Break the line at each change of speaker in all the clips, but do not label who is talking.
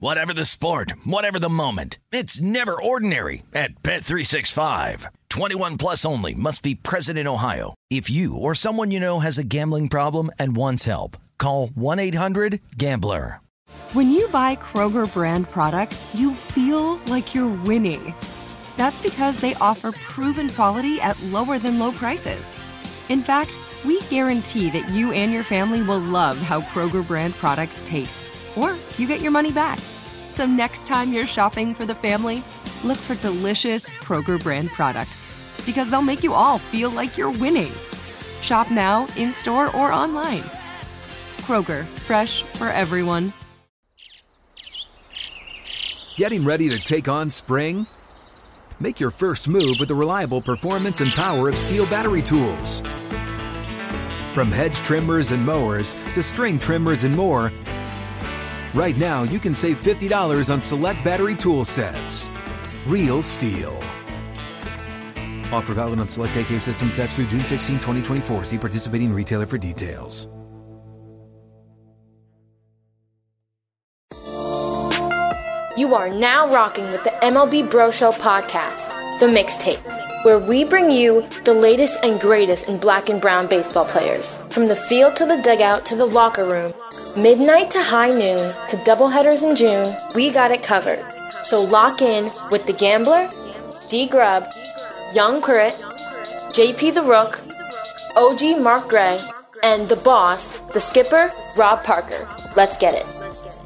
Whatever the sport, whatever the moment, it's never ordinary at Bet365. 21 plus only must be present in Ohio. If you or someone you know has a gambling problem and wants help, call 1-800-GAMBLER.
When you buy Kroger brand products, you feel like you're winning. That's because they offer proven quality at lower than low prices. In fact, we guarantee that you and your family will love how Kroger brand products taste or you get your money back. So next time you're shopping for the family, look for delicious Kroger brand products because they'll make you all feel like you're winning. Shop now, in store, or online. Kroger, fresh for everyone.
Getting ready to take on spring? Make your first move with the reliable performance and power of STIHL battery tools. From hedge trimmers and mowers to string trimmers and more. Right now, you can save $50 on select battery tool sets. Real STIHL. Offer valid on select AK system sets through June 16, 2024. See participating retailer for details.
You are now rocking with the MLB Bro Show podcast, The Mixtape, where we bring you the latest and greatest in black and brown baseball players. From the field to the dugout to the locker room, midnight to high noon to doubleheaders in June, we got it covered. So lock in with The Gambler, D Grub, Young Crit, JP the Rook, OG Mark Gray, and the boss, the skipper, Rob Parker. Let's get it.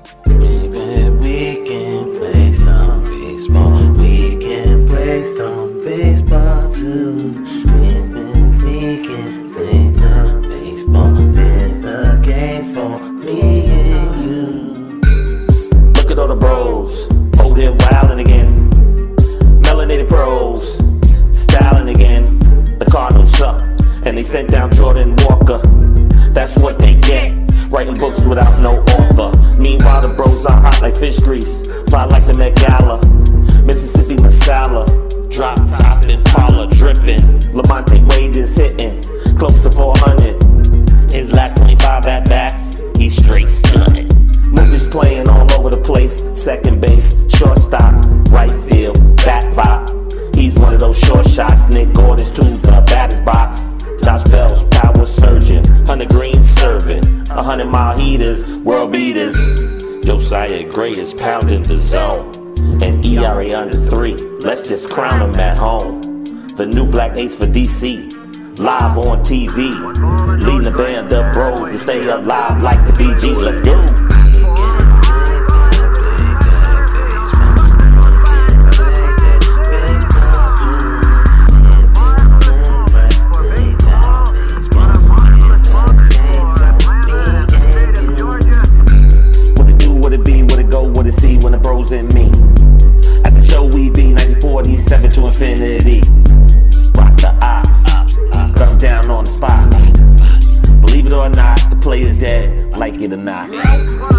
They sent down Jordan Walker. That's what they get. Writing books without no author. Meanwhile, the bros are hot like fish grease. Fly like the Met Gala. Mississippi Masala. Drop top Impala dripping. Lamonte Wade is hitting. Close to 400. His last 25 at bats, he's straight stunning. Movies playing all over the place. Second base, Gray is pounding the zone. And ERA under three. Let's just crown him at home. The new black ace for DC. Live on TV. Leading the band up bros to stay alive like the Gees. Let's go. Not, the play is dead, like it or not.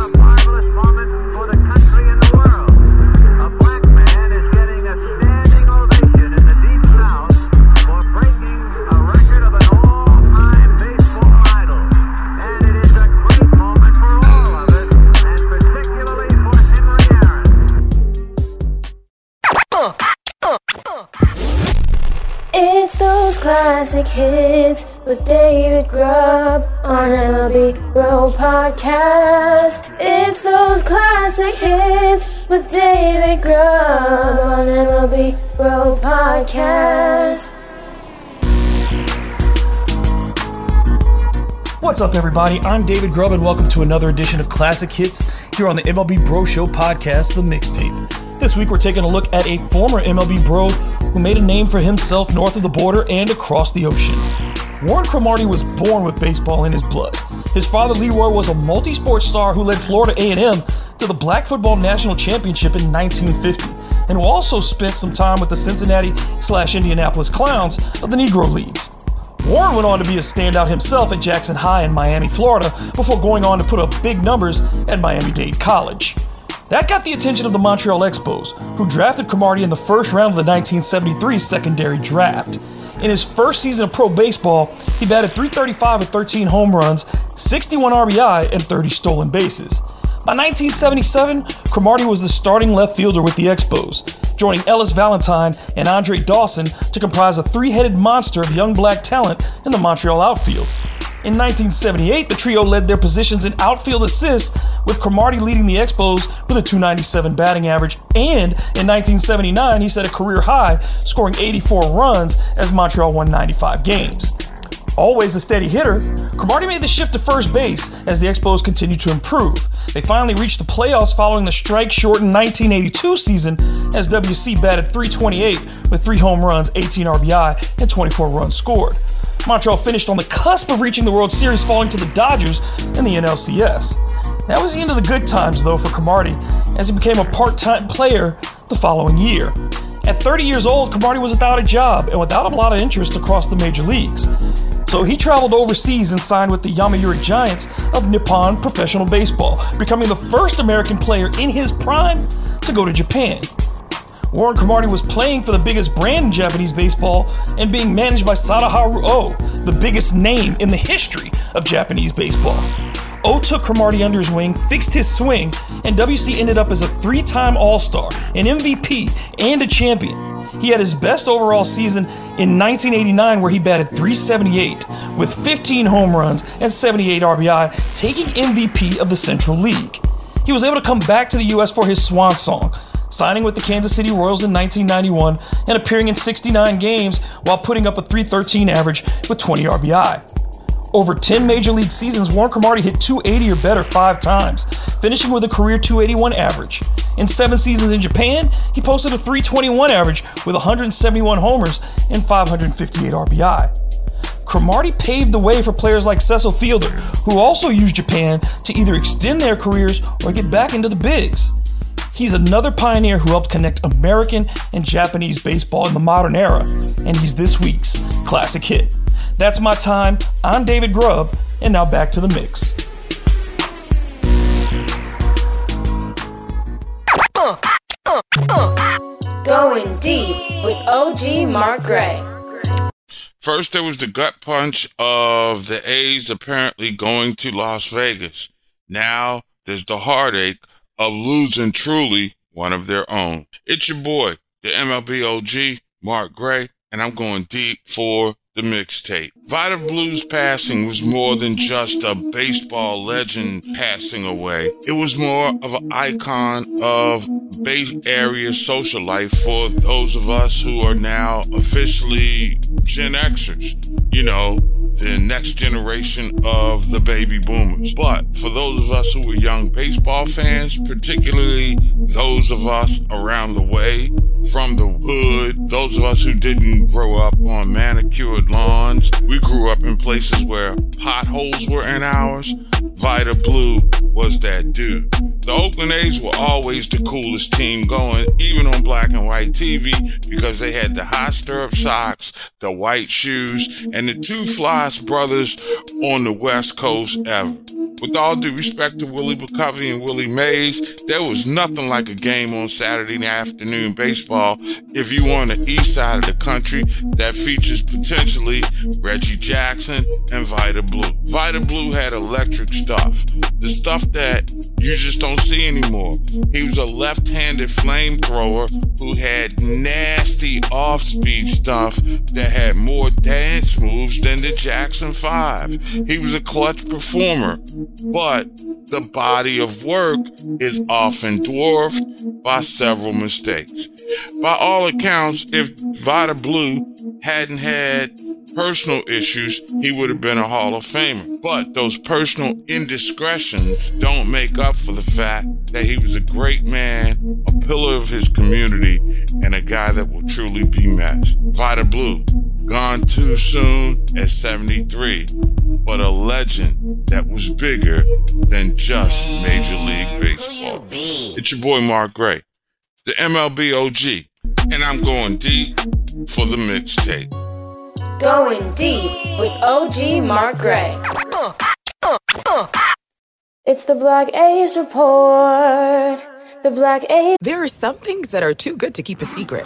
Classic hits with David Grubb on MLB Bro Podcast. It's those classic hits with David Grubb on MLB Bro Podcast.
What's up, everybody? I'm David Grubb, and welcome to another edition of Classic Hits here on the MLB Bro Show podcast, The Mixtape. This week, we're taking a look at a former MLB bro who made a name for himself north of the border and across the ocean. Warren Cromartie was born with baseball in his blood. His father, Leroy, was a multi-sport star who led Florida A&M to the Black Football National Championship in 1950, and who also spent some time with the Cincinnati slash Indianapolis Clowns of the Negro Leagues. Warren went on to be a standout himself at Jackson High in Miami, Florida, before going on to put up big numbers at Miami Dade College. That got the attention of the Montreal Expos, who drafted Cromartie in the first round of the 1973 secondary draft. In his first season of pro baseball, he batted 335 with 13 home runs, 61 RBI, and 30 stolen bases. By 1977, Cromartie was the starting left fielder with the Expos, joining Ellis Valentine and Andre Dawson to comprise a three headed monster of young black talent in the Montreal outfield. In 1978, the trio led their positions in outfield assists, with Cromartie leading the Expos with a 297 batting average, and in 1979, he set a career high, scoring 84 runs as Montreal won 95 games. Always a steady hitter, Cromartie made the shift to first base as the Expos continued to improve. They finally reached the playoffs following the strike shortened 1982 season as WC batted 328 with 3 home runs, 18 RBI, and 24 runs scored. Montreal finished on the cusp of reaching the World Series, falling to the Dodgers in the NLCS. That was the end of the good times, though, for Cromartie, as he became a part time player the following year. At 30 years old, Cromartie was without a job and without a lot of interest across the major leagues. So he traveled overseas and signed with the Yomiuri Giants of Nippon Professional Baseball, becoming the first American player in his prime to go to Japan. Warren Cromartie was playing for the biggest brand in Japanese baseball and being managed by Sadaharu O, the biggest name in the history of Japanese baseball. O took Cromartie under his wing, fixed his swing, and WC ended up as a three time All Star, an MVP, and a champion. He had his best overall season in 1989, where he batted 378 with 15 home runs and 78 RBI, taking MVP of the Central League. He was able to come back to the U.S. for his swan song, signing with the Kansas City Royals in 1991 and appearing in 69 games while putting up a 313 average with 20 RBI. Over 10 major league seasons, Warren Cromartie hit 280 or better five times, finishing with a career 281 average. In seven seasons in Japan, he posted a 321 average with 171 homers and 558 RBI. Cromartie paved the way for players like Cecil Fielder, who also used Japan to either extend their careers or get back into the bigs. He's another pioneer who helped connect American and Japanese baseball in the modern era, and he's this week's classic hit. That's my time. I'm David Grubb, and now back to the mix.
Going deep with OG Mark Gray.
First, there was the gut punch of the A's apparently going to Las Vegas. Now, there's the heartache of losing truly one of their own. It's your boy, the MLB OG, Mark Gray, and I'm going deep for the mixtape. Vida Blue's passing was more than just a baseball legend passing away. It was more of an icon of Bay Area social life for those of us who are now officially Gen Xers. You know, the next generation of the baby boomers. But for those of us who were young baseball fans, particularly those of us around the way from the hood, those of us who didn't grow up on manicured lawns, we grew up in places where potholes were in ours. Vida Blue was that dude. The Oakland A's were always the coolest team going, even on black and white TV, because they had the high stirrup socks, the white shoes, and the two flyest brothers on the West Coast ever. With all due respect to Willie McCovey and Willie Mays, there was nothing like a game on Saturday afternoon baseball if you were on the east side of the country that features potentially Reggie Jackson and Vida Blue. Vida Blue had electric stuff, the stuff that you just don't see anymore. He was a left-handed flamethrower who had nasty off-speed stuff that had more dance moves than the Jackson 5. He was a clutch performer, but the body of work is often dwarfed by several mistakes. By all accounts, if Vida Blue hadn't had personal issues, he would have been a Hall of Famer. But those personal indiscretions don't make up for the fact that he was a great man, a pillar of his community, and a guy that will truly be missed. Vida Blue, gone too soon at 73, but a legend that was bigger than just Major League Baseball. It's your boy Mark Gray, the MLB OG, and I'm going deep for the mixtape.
Going deep with OG Mark Gray. It's the Black Ace Report. The Black Ace.
There are some things that are too good to keep a secret.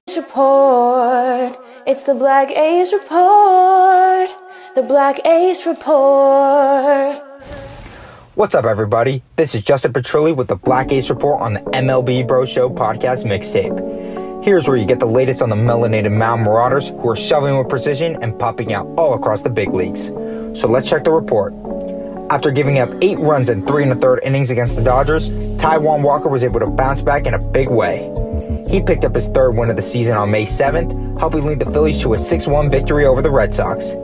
Report. It's the Black Ace Report. The Black Ace Report.
What's up, everybody? This is Justin Petrilli with the Black Ace Report on the MLB Bro Show podcast mixtape. Here's where you get the latest on the melanated mound marauders who are shoving with precision and popping out all across the big leagues. So let's check the report. After giving up eight runs in three and a third innings against the Dodgers, Taijuan Walker was able to bounce back in a big way. He picked up his third win of the season on May 7th, helping lead the Phillies to a 6 1 victory over the Red Sox.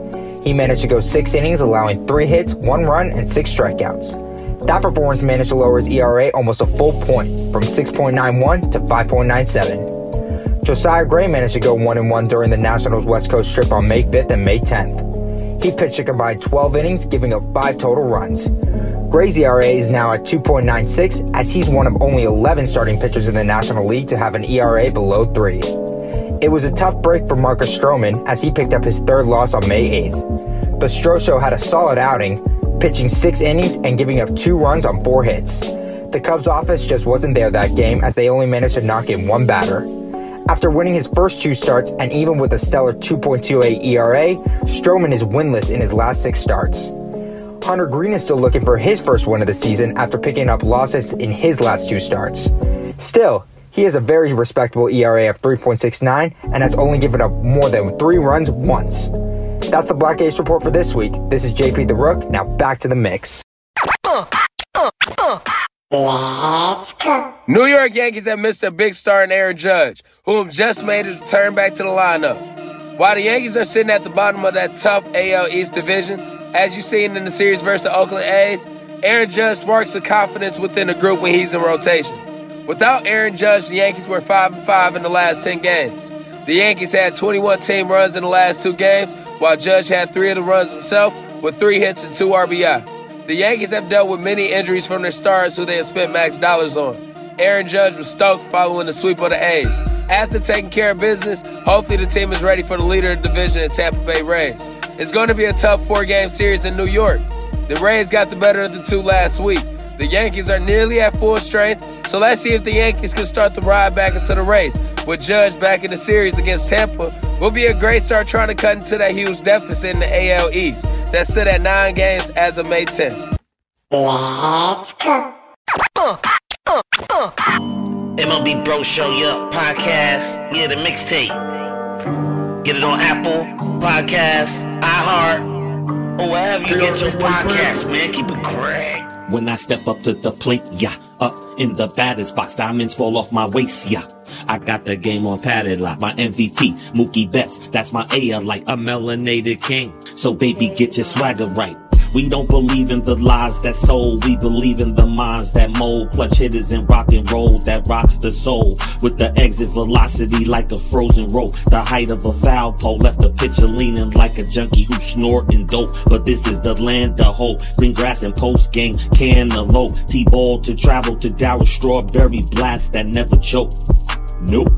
He managed to go six innings, allowing three hits, one run, and six strikeouts. That performance managed to lower his ERA almost a full point, from 6.91 to 5.97. Josiah Gray managed to go 1 1 during the Nationals West Coast trip on May 5th and May 10th. He pitched a combined 12 innings, giving up 5 total runs. Gray's ERA is now at 2.96, as he's one of only 11 starting pitchers in the National League to have an ERA below 3. It was a tough break for Marcus Stroman as he picked up his third loss on May 8th. But Stro Show had a solid outing, pitching six innings and giving up two runs on four hits. The Cubs' offense just wasn't there that game as they only managed to knock in one batter. After winning his first two starts and even with a stellar 2.28 ERA, Stroman is winless in his last six starts. Hunter Greene is still looking for his first win of the season after picking up losses in his last two starts. Still, he has a very respectable ERA of 3.69 and has only given up more than three runs once. That's the Black Ace report for this week. This is JP the Rook. Now back to the mix. Uh, uh, uh.
New York Yankees have missed a big star in Aaron Judge, whom just made his return back to the lineup. While the Yankees are sitting at the bottom of that tough AL East division, as you've seen in the series versus the Oakland A's, Aaron Judge sparks the confidence within the group when he's in rotation. Without Aaron Judge, the Yankees were 5 and 5 in the last 10 games. The Yankees had 21 team runs in the last two games, while Judge had three of the runs himself with three hits and two RBI. The Yankees have dealt with many injuries from their stars who they have spent max dollars on. Aaron Judge was stoked following the sweep of the A's. After taking care of business, hopefully the team is ready for the leader of the division, the Tampa Bay Rays. It's going to be a tough four game series in New York. The Rays got the better of the two last week. The Yankees are nearly at full strength, so let's see if the Yankees can start the ride back into the race. With Judge back in the series against Tampa, will be a great start trying to cut into that huge deficit in the AL East. That's set at nine games as of May 10th.
Let's go.
MLB Bro Show, yeah, podcast, yeah, the mixtape. Get it on Apple Podcasts, iHeart, or wherever you get your podcasts, man. Keep it correct.
When I step up to the plate, yeah, up in the batter's box, diamonds fall off my waist, yeah. I got the game on padded like my MVP, Mookie Betts. That's my A like a melanated king. So baby, get your swagger right. We don't believe in the lies that sold. We believe in the minds that mold. Clutch hitters and rock and roll that rocks the soul. With the exit velocity like a frozen rope. The height of a foul pole left the pitcher leaning like a junkie who's snorting dope. But this is the land of hope. Green grass and post game cantaloupe. T-ball to travel to Darryl Strawberry blast that never choke. Nope.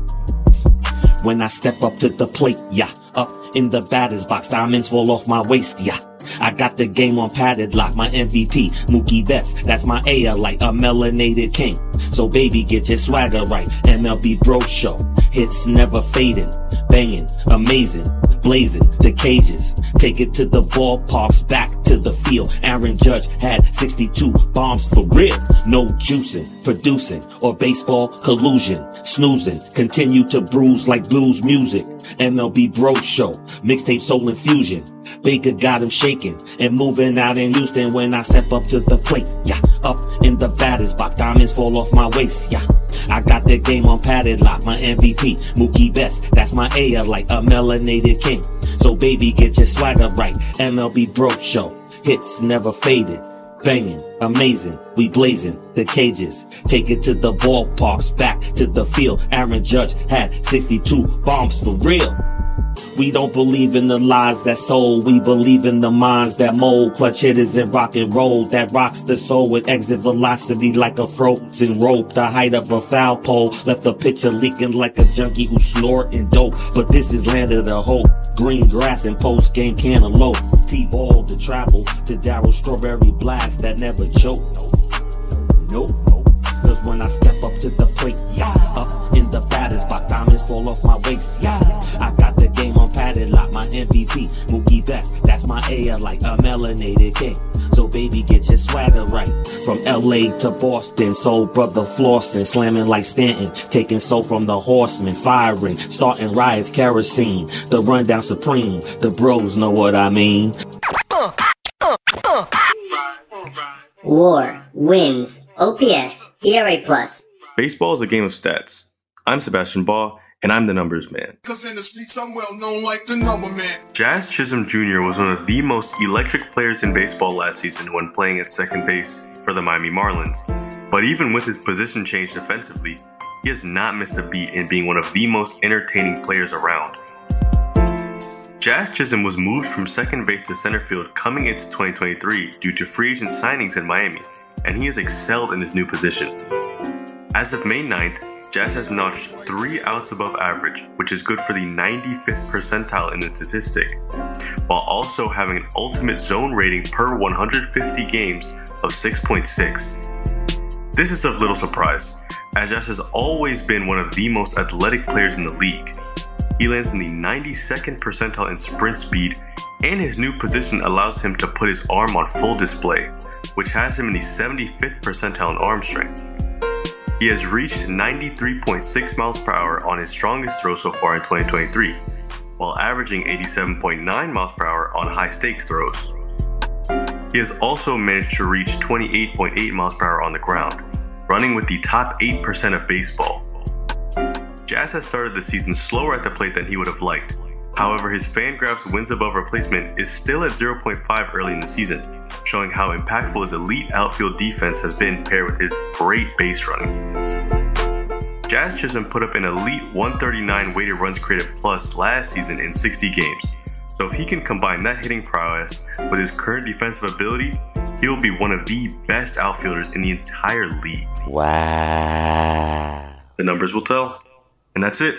When I step up to the plate, yeah. Up in the batter's box, diamonds fall off my waist, yeah. I got the game on padded lock, my MVP, Mookie Betts. That's my A like a melanated king. So baby, get your swagger right. MLB Bro Show, hits never fading, banging, amazing, blazing the cages. Take it to the ballparks, back to the field. Aaron Judge had 62 bombs for real. No juicing, producing, or baseball collusion. Snoozing, continue to bruise like blues music. MLB Bro Show, mixtape soul infusion. Baker got him shaking and moving out in Houston when I step up to the plate. Yeah, up in the batter's box, diamonds fall off my waist. Yeah, I got the game on padded lock, my MVP, Mookie Betts. That's my A like a melanated king. So baby, get your swagger right. MLB Bro Show, hits never faded. Banging, amazing, we blazing the cages. Take it to the ballparks, back to the field. Aaron Judge had 62 bombs for real. We don't believe in the lies that sold. We believe in the minds that mold. Clutch hitters and rock and roll that rocks the soul with exit velocity like a frozen rope. The height of a foul pole left the pitcher leaking like a junkie who's snorting dope. But this is land of the hope. Green grass and post game cantaloupe. T-ball to travel to Darryl Strawberry blast that never choke. Nope. Nope. Cause when I step up to the plate, yeah, up the batter's box, diamonds fall off my waist, yeah. I got the game on padded lock, my MVP, Mookie Betts, that's my A like a melanated king. So baby, get your swagger right. From LA to Boston, soul brother flossing, slamming like Stanton, taking soul from the horsemen, firing, starting riots, kerosene, the rundown supreme. The bros know what I mean.
War, wins, OPS, ERA plus.
Baseball is a game of stats. I'm Sebastian Baugh, and I'm the numbers man.
Cause in the streets I'm well known like the number man.
Jazz Chisholm Jr. was one of the most electric players in baseball last season when playing at second base for the Miami Marlins. But even with his position change defensively, he has not missed a beat in being one of the most entertaining players around. Jazz Chisholm was moved from second base to center field coming into 2023 due to free agent signings in Miami, and he has excelled in his new position. As of May 9th, Jazz has notched three outs above average, which is good for the 95th percentile in the statistic, while also having an ultimate zone rating per 150 games of 6.6. This is of little surprise, as Jazz has always been one of the most athletic players in the league. He lands in the 92nd percentile in sprint speed, and his new position allows him to put his arm on full display, which has him in the 75th percentile in arm strength. He has reached 93.6 miles per hour on his strongest throw so far in 2023, while averaging 87.9 miles per hour on high stakes throws. He has also managed to reach 28.8 miles per hour on the ground, running with the top 8% of baseball. Jazz has started the season slower at the plate than he would have liked. However, his Fangraphs wins above replacement is still at 0.5 early in the season, showing how impactful his elite outfield defense has been paired with his great base running. Jazz Chisholm put up an elite 139 weighted runs created plus last season in 60 games, so if he can combine that hitting prowess with his current defensive ability, he will be one of the best outfielders in the entire league.
Wow.
The numbers will tell. And that's it.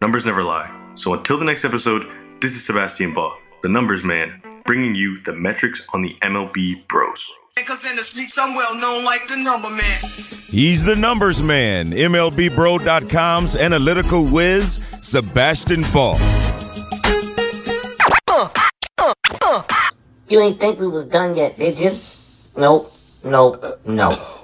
Numbers never lie. So until the next episode, this is Sebastian Baugh, the numbers man, bringing you the metrics on the MLB Bros.
Cause in the streets I'm well known like the number man.
He's the numbers man, MLBBro.com's analytical whiz, Sebastian Ball.
You ain't think we was done yet, did you? Nope, nope, no.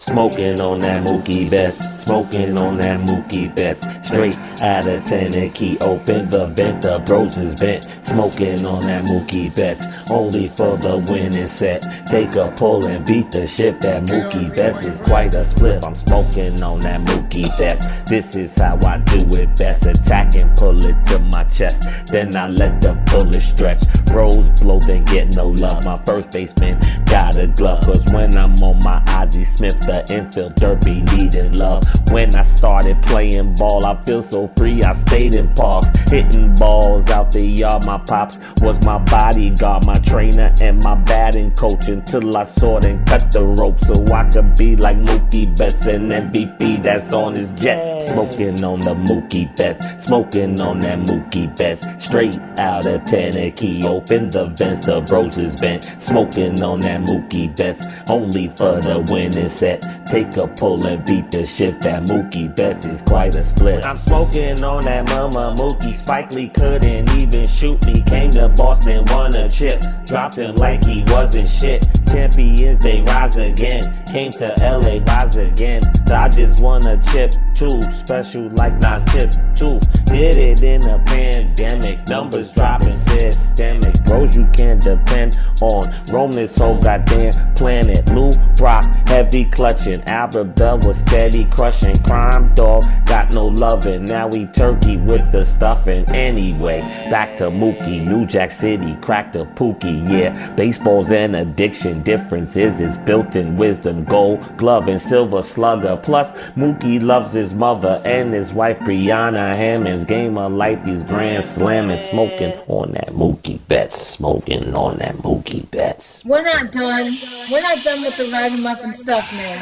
Smoking on that Mookie Betts, smoking on that Mookie Betts. Straight out of Tennessee, open the vent, the bros is bent. Smoking on that Mookie Betts, only for the winning set. Take a pull and beat the shift. That Mookie Betts is quite a split. I'm smoking on that Mookie Betts. This is how I do it best. Attack and pull it to my chest. Then I let the bullet stretch. Bros blow, then get no love. My first baseman got a glove. Cause when I'm on my Ozzie Smith, the infield derby needed love. When I started playing ball, I feel so free. I stayed in parks, hitting balls out the yard. My pops was my bodyguard, my trainer, and my batting coach until I soared and cut the rope so I could be like Mookie Betts and MVP that's on his jets. Smoking on the Mookie Betts, smoking on that Mookie Betts. Straight out of Tennessee, open the vents, the bros is bent. Smoking on that Mookie Betts, only for the winning set. Take a pull and beat the shift. That Mookie Betts is quite a split. I'm smoking on that mama Mookie. Spike Lee couldn't even shoot me. Came to Boston, won a chip. Dropped him like he wasn't shit. Champions, they rise again. Came to LA, rise again. Dodgers won a chip too. Special like Nas Tip Tooth. Did it in a pandemic. Numbers dropping systemic. Bros you can't depend on. Roam this whole goddamn planet. Lou Brock, heavy clutching. Albert Belle was steady crushing. Crime dog got no loving. Now we turkey with the stuffing. Anyway, back to Mookie. New Jack City, cracked a pookie. Yeah, baseball's an addiction. Difference is it's built in wisdom. Gold glove and silver slugger. Plus, Mookie loves his mother and his wife Brianna Hammonds game of life. He's grand slamming, smoking on that Mookie Betts. Smoking on that Mookie Betts.
We're not done. We're not done with the ragamuffin stuff, man.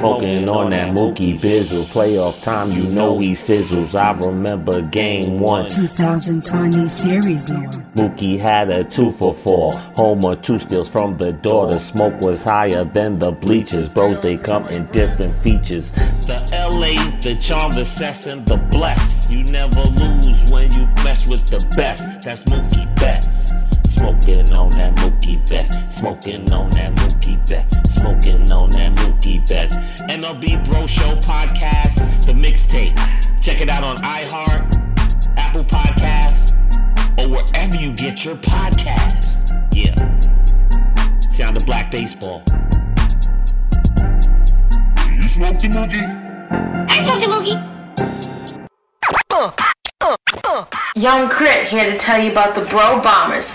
Smoking on that Mookie Bizzle. Playoff time, you know he sizzles. I remember game one.
2020 series, Lord.
Mookie had a two for four. Homer, two steals from the door. The smoke was higher than the bleachers. Bros, they come in different features. The LA, the charm, the cess, and the bless. You never lose when you mess with the best. That's Mookie Betts. Smoking on that Mookie Betts. Smoking on that Mookie Betts. Smoking on that Mookie Betts. MLB Bro Show Podcast, the mixtape. Check it out on iHeart, Apple Podcasts, or wherever you get your podcasts. Yeah. Sound of Black Baseball.
You smoke the Mookie?
I smoke the Mookie. Uh, uh, uh.
Young Crit here to tell you about the Bro Bombers.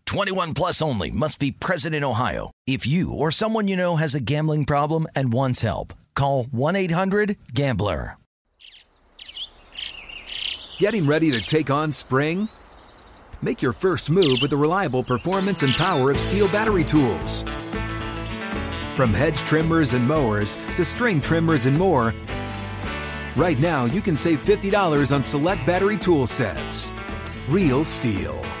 21 plus only must be present in Ohio. If you or someone you know has a gambling problem and wants help, call 1-800-GAMBLER.
Getting ready to take on spring? Make your first move with the reliable performance and power of STIHL battery tools. From hedge trimmers and mowers to string trimmers and more, right now you can save $50 on select battery tool sets. Real STIHL.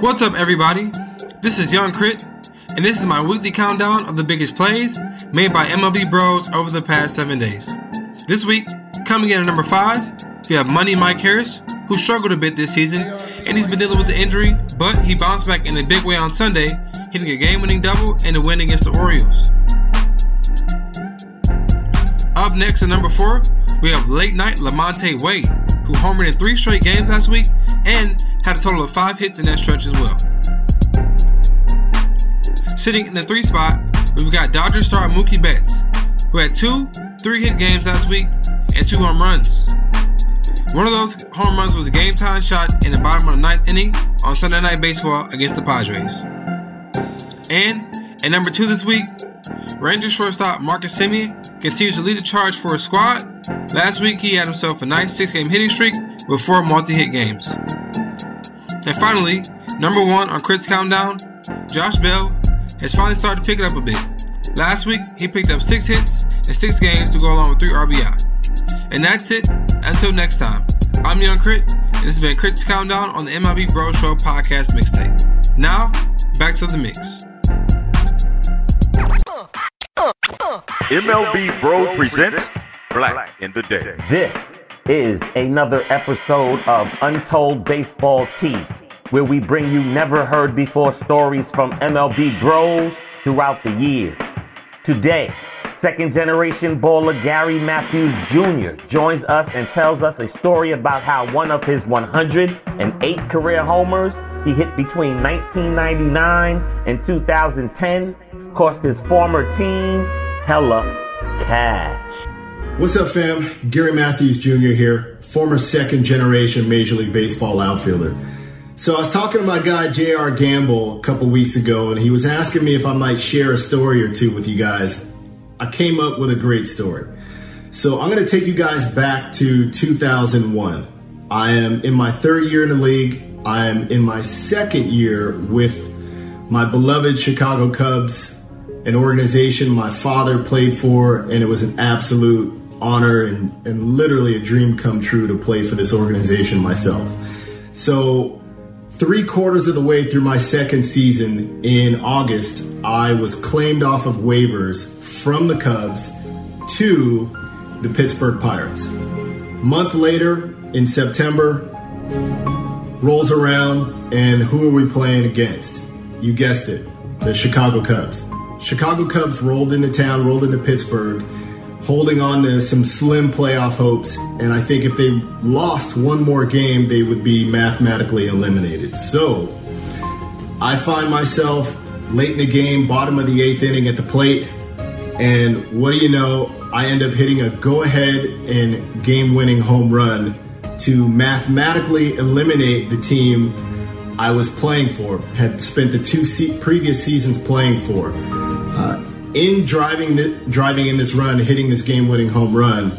What's up, everybody? This is Young Crit, and this is my weekly countdown of the biggest plays made by MLB Bros over the past seven days. This week, coming in at number five, we have Money Mike Harris, who struggled a bit this season, and he's been dealing with the injury, but he bounced back in a big way on Sunday, hitting a game-winning double and a win against the Orioles. Up next at number four, we have late night Lamonte Wade, who homered in three straight games last week and had a total of five hits in that stretch as well. Sitting in the three spot, we've got Dodgers star Mookie Betts, who had two three hit games last week and two home runs. One of those home runs was a game time shot in the bottom of the ninth inning on Sunday Night Baseball against the Padres. And at number two this week, Ranger shortstop Marcus Semien continues to lead the charge for his squad. Last week, he had himself a nice six game hitting streak with four multi hit games. And finally, number one on Crit's Countdown, Josh Bell has finally started to pick it up a bit. Last week, he picked up six hits in six games to go along with three RBI. And that's it. Until next time, I'm Young Crit, and this has been Crit's Countdown on the MLB Bro Show podcast mixtape. Now, back to the mix.
MLB Bro presents Black in the Day.
This is another episode of Untold Baseball Tea, where we bring you never heard before stories from MLB bros throughout the year. Today, second generation baller Gary Matthews Jr. joins us and tells us a story about how one of his 108 career homers he hit between 1999 and 2010 cost his former team hella cash.
What's up, fam? Gary Matthews Jr. here, former second generation Major League Baseball outfielder. So I was talking to my guy JR Gamble a couple weeks ago, and he was asking me if I might share a story or two with you guys. I came up with a great story. So I'm going to take you guys back to 2001. I am in my third year in the league. I am in my second year with my beloved Chicago Cubs, an organization my father played for, and it was an absolute honor and, and literally a dream come true to play for this organization myself. So, three quarters of the way through my second season in August, I was claimed off of waivers from the Cubs to the Pittsburgh Pirates. Month later, in September, rolls around, and who are we playing against? You guessed it, the Chicago Cubs. Chicago Cubs rolled into town, rolled into Pittsburgh, holding on to some slim playoff hopes. And I think if they lost one more game, they would be mathematically eliminated. So I find myself late in the game, bottom of the eighth inning at the plate. And what do you know? I end up hitting a go ahead and game winning home run to mathematically eliminate the team I was playing for, had spent the two se- previous seasons playing for. Uh, in driving the, driving in this run, hitting this game-winning home run,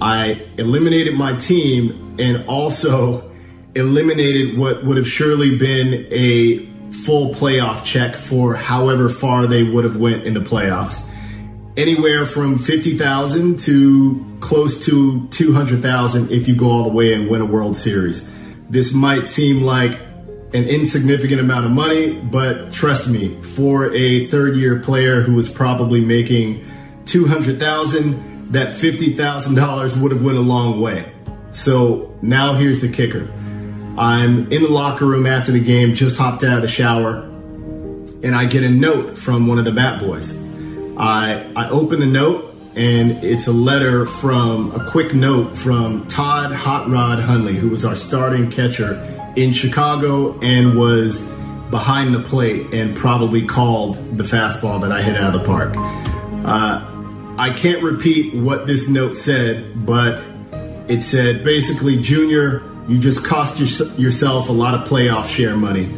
I eliminated my team and also eliminated what would have surely been a full playoff check for however far they would have went in the playoffs. Anywhere from 50,000 to close to 200,000 if you go all the way and win a World Series. This might seem like an insignificant amount of money, but trust me, for a third year player who was probably making 200,000, that $50,000 would have went a long way. So now here's the kicker. I'm in the locker room after the game, just hopped out of the shower, and I get a note from one of the bat boys. I I open the note and it's a letter from a quick note from Todd Hot Rod Hundley, who was our starting catcher in Chicago and was behind the plate and probably called the fastball that I hit out of the park. Uh, I can't repeat what this note said, but it said basically, Junior, you just cost your, yourself a lot of playoff share money.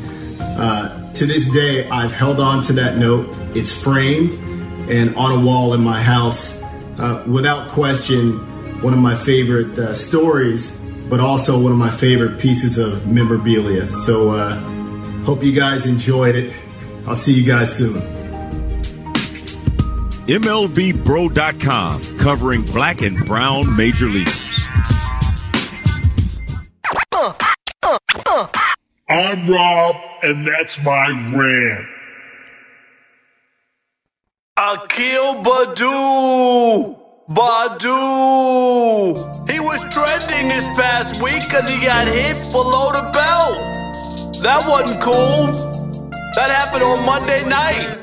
Uh, to this day, I've held on to that note. It's framed and on a wall in my house. Uh, without question, one of my favorite uh, stories, but also one of my favorite pieces of memorabilia. So, uh, hope you guys enjoyed it. I'll see you guys soon.
MLBBro.com, covering black and brown major leaguers.
I'm Rob, and that's my rant.
Akil Baddoo! Baddoo! He was trending this past week because he got hit below the belt. That wasn't cool. That happened on Monday night.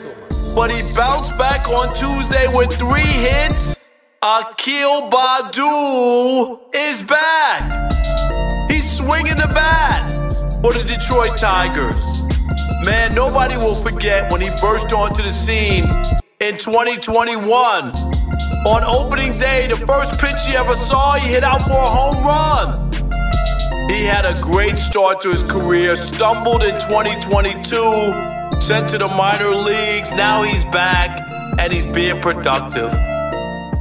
But he bounced back on Tuesday with three hits. Akil Baddoo is back. He's swinging the bat for the Detroit Tigers. Man, nobody will forget when he burst onto the scene in 2021. On opening day, the first pitch he ever saw, he hit out for a home run. He had a great start to his career, stumbled in 2022, sent to the minor leagues. Now he's back and he's being productive.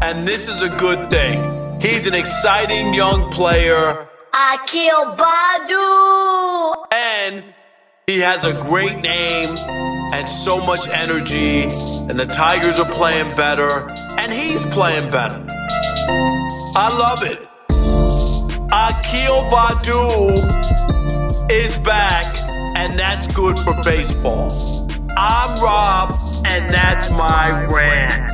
And this is a good thing. He's an exciting young player.
Akil Baddoo!
And he has a great name and so much energy. And the Tigers are playing better. And he's playing better. I love it. Akil Baddoo is back. And that's good for baseball. I'm Rob, and that's my rant.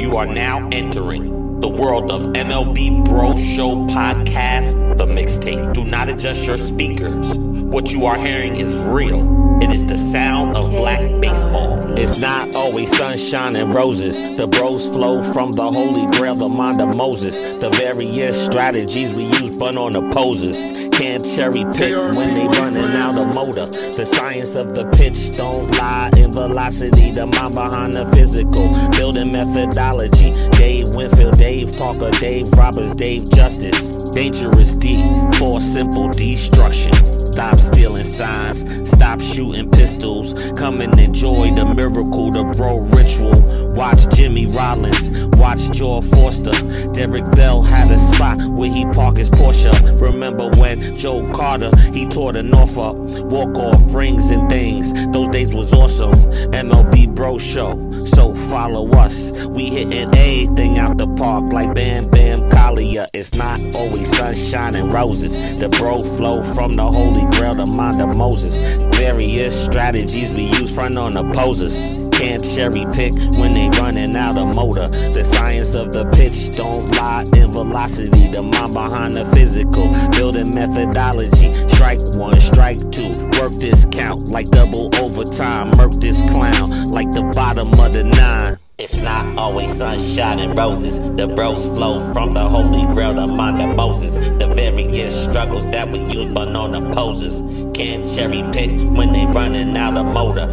You are now entering the world of MLBbro Show podcast, the mixtape. Do not adjust your speakers. What you are hearing is real. It is the sound of black baseball. It's not always sunshine and roses. The bros flow from the holy grail, the mind of Moses. The various strategies we use, but on the poses. Can't cherry pick when they running out of motor. The science of the pitch don't lie in velocity. The mind behind the physical. Building methodology. Dave Winfield, Dave Parker, Dave Roberts, Dave Justice. Dangerous D for simple destruction. Stop stealing signs, stop shooting pistols. Come and enjoy the miracle, the bro ritual. Watch Jimmy Rollins, watch George Foster. Derek Bell had a spot where he parked his Porsche. Remember when Joe Carter he tore the North up. walk off rings and things. Those days was awesome. MLBbro Show, so follow us. We hitting everything out the park like Bam Bam Kalia. It's not always sunshine and roses. The bro flow from the holy grail, the mind of Moses. Various strategies we use front on opposers. Can't cherry pick when they running out of motor. The science of the pitch don't lie in velocity. The mind behind the physical, building methodology. Strike one, strike two, work this count like double overtime. Murk this clown like the bottom of the nine. It's not always sunshine and roses. The bros flow from the holy grail, the mind of Moses. The various struggles that we use, but on the poses. Can't cherry pick when they running out of motor.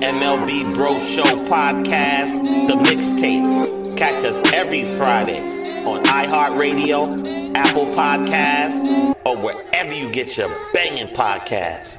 MLBbro Show Podcast, the mixtape. Catch us every Friday on iHeartRadio, Apple Podcasts, or wherever you get your banging podcasts.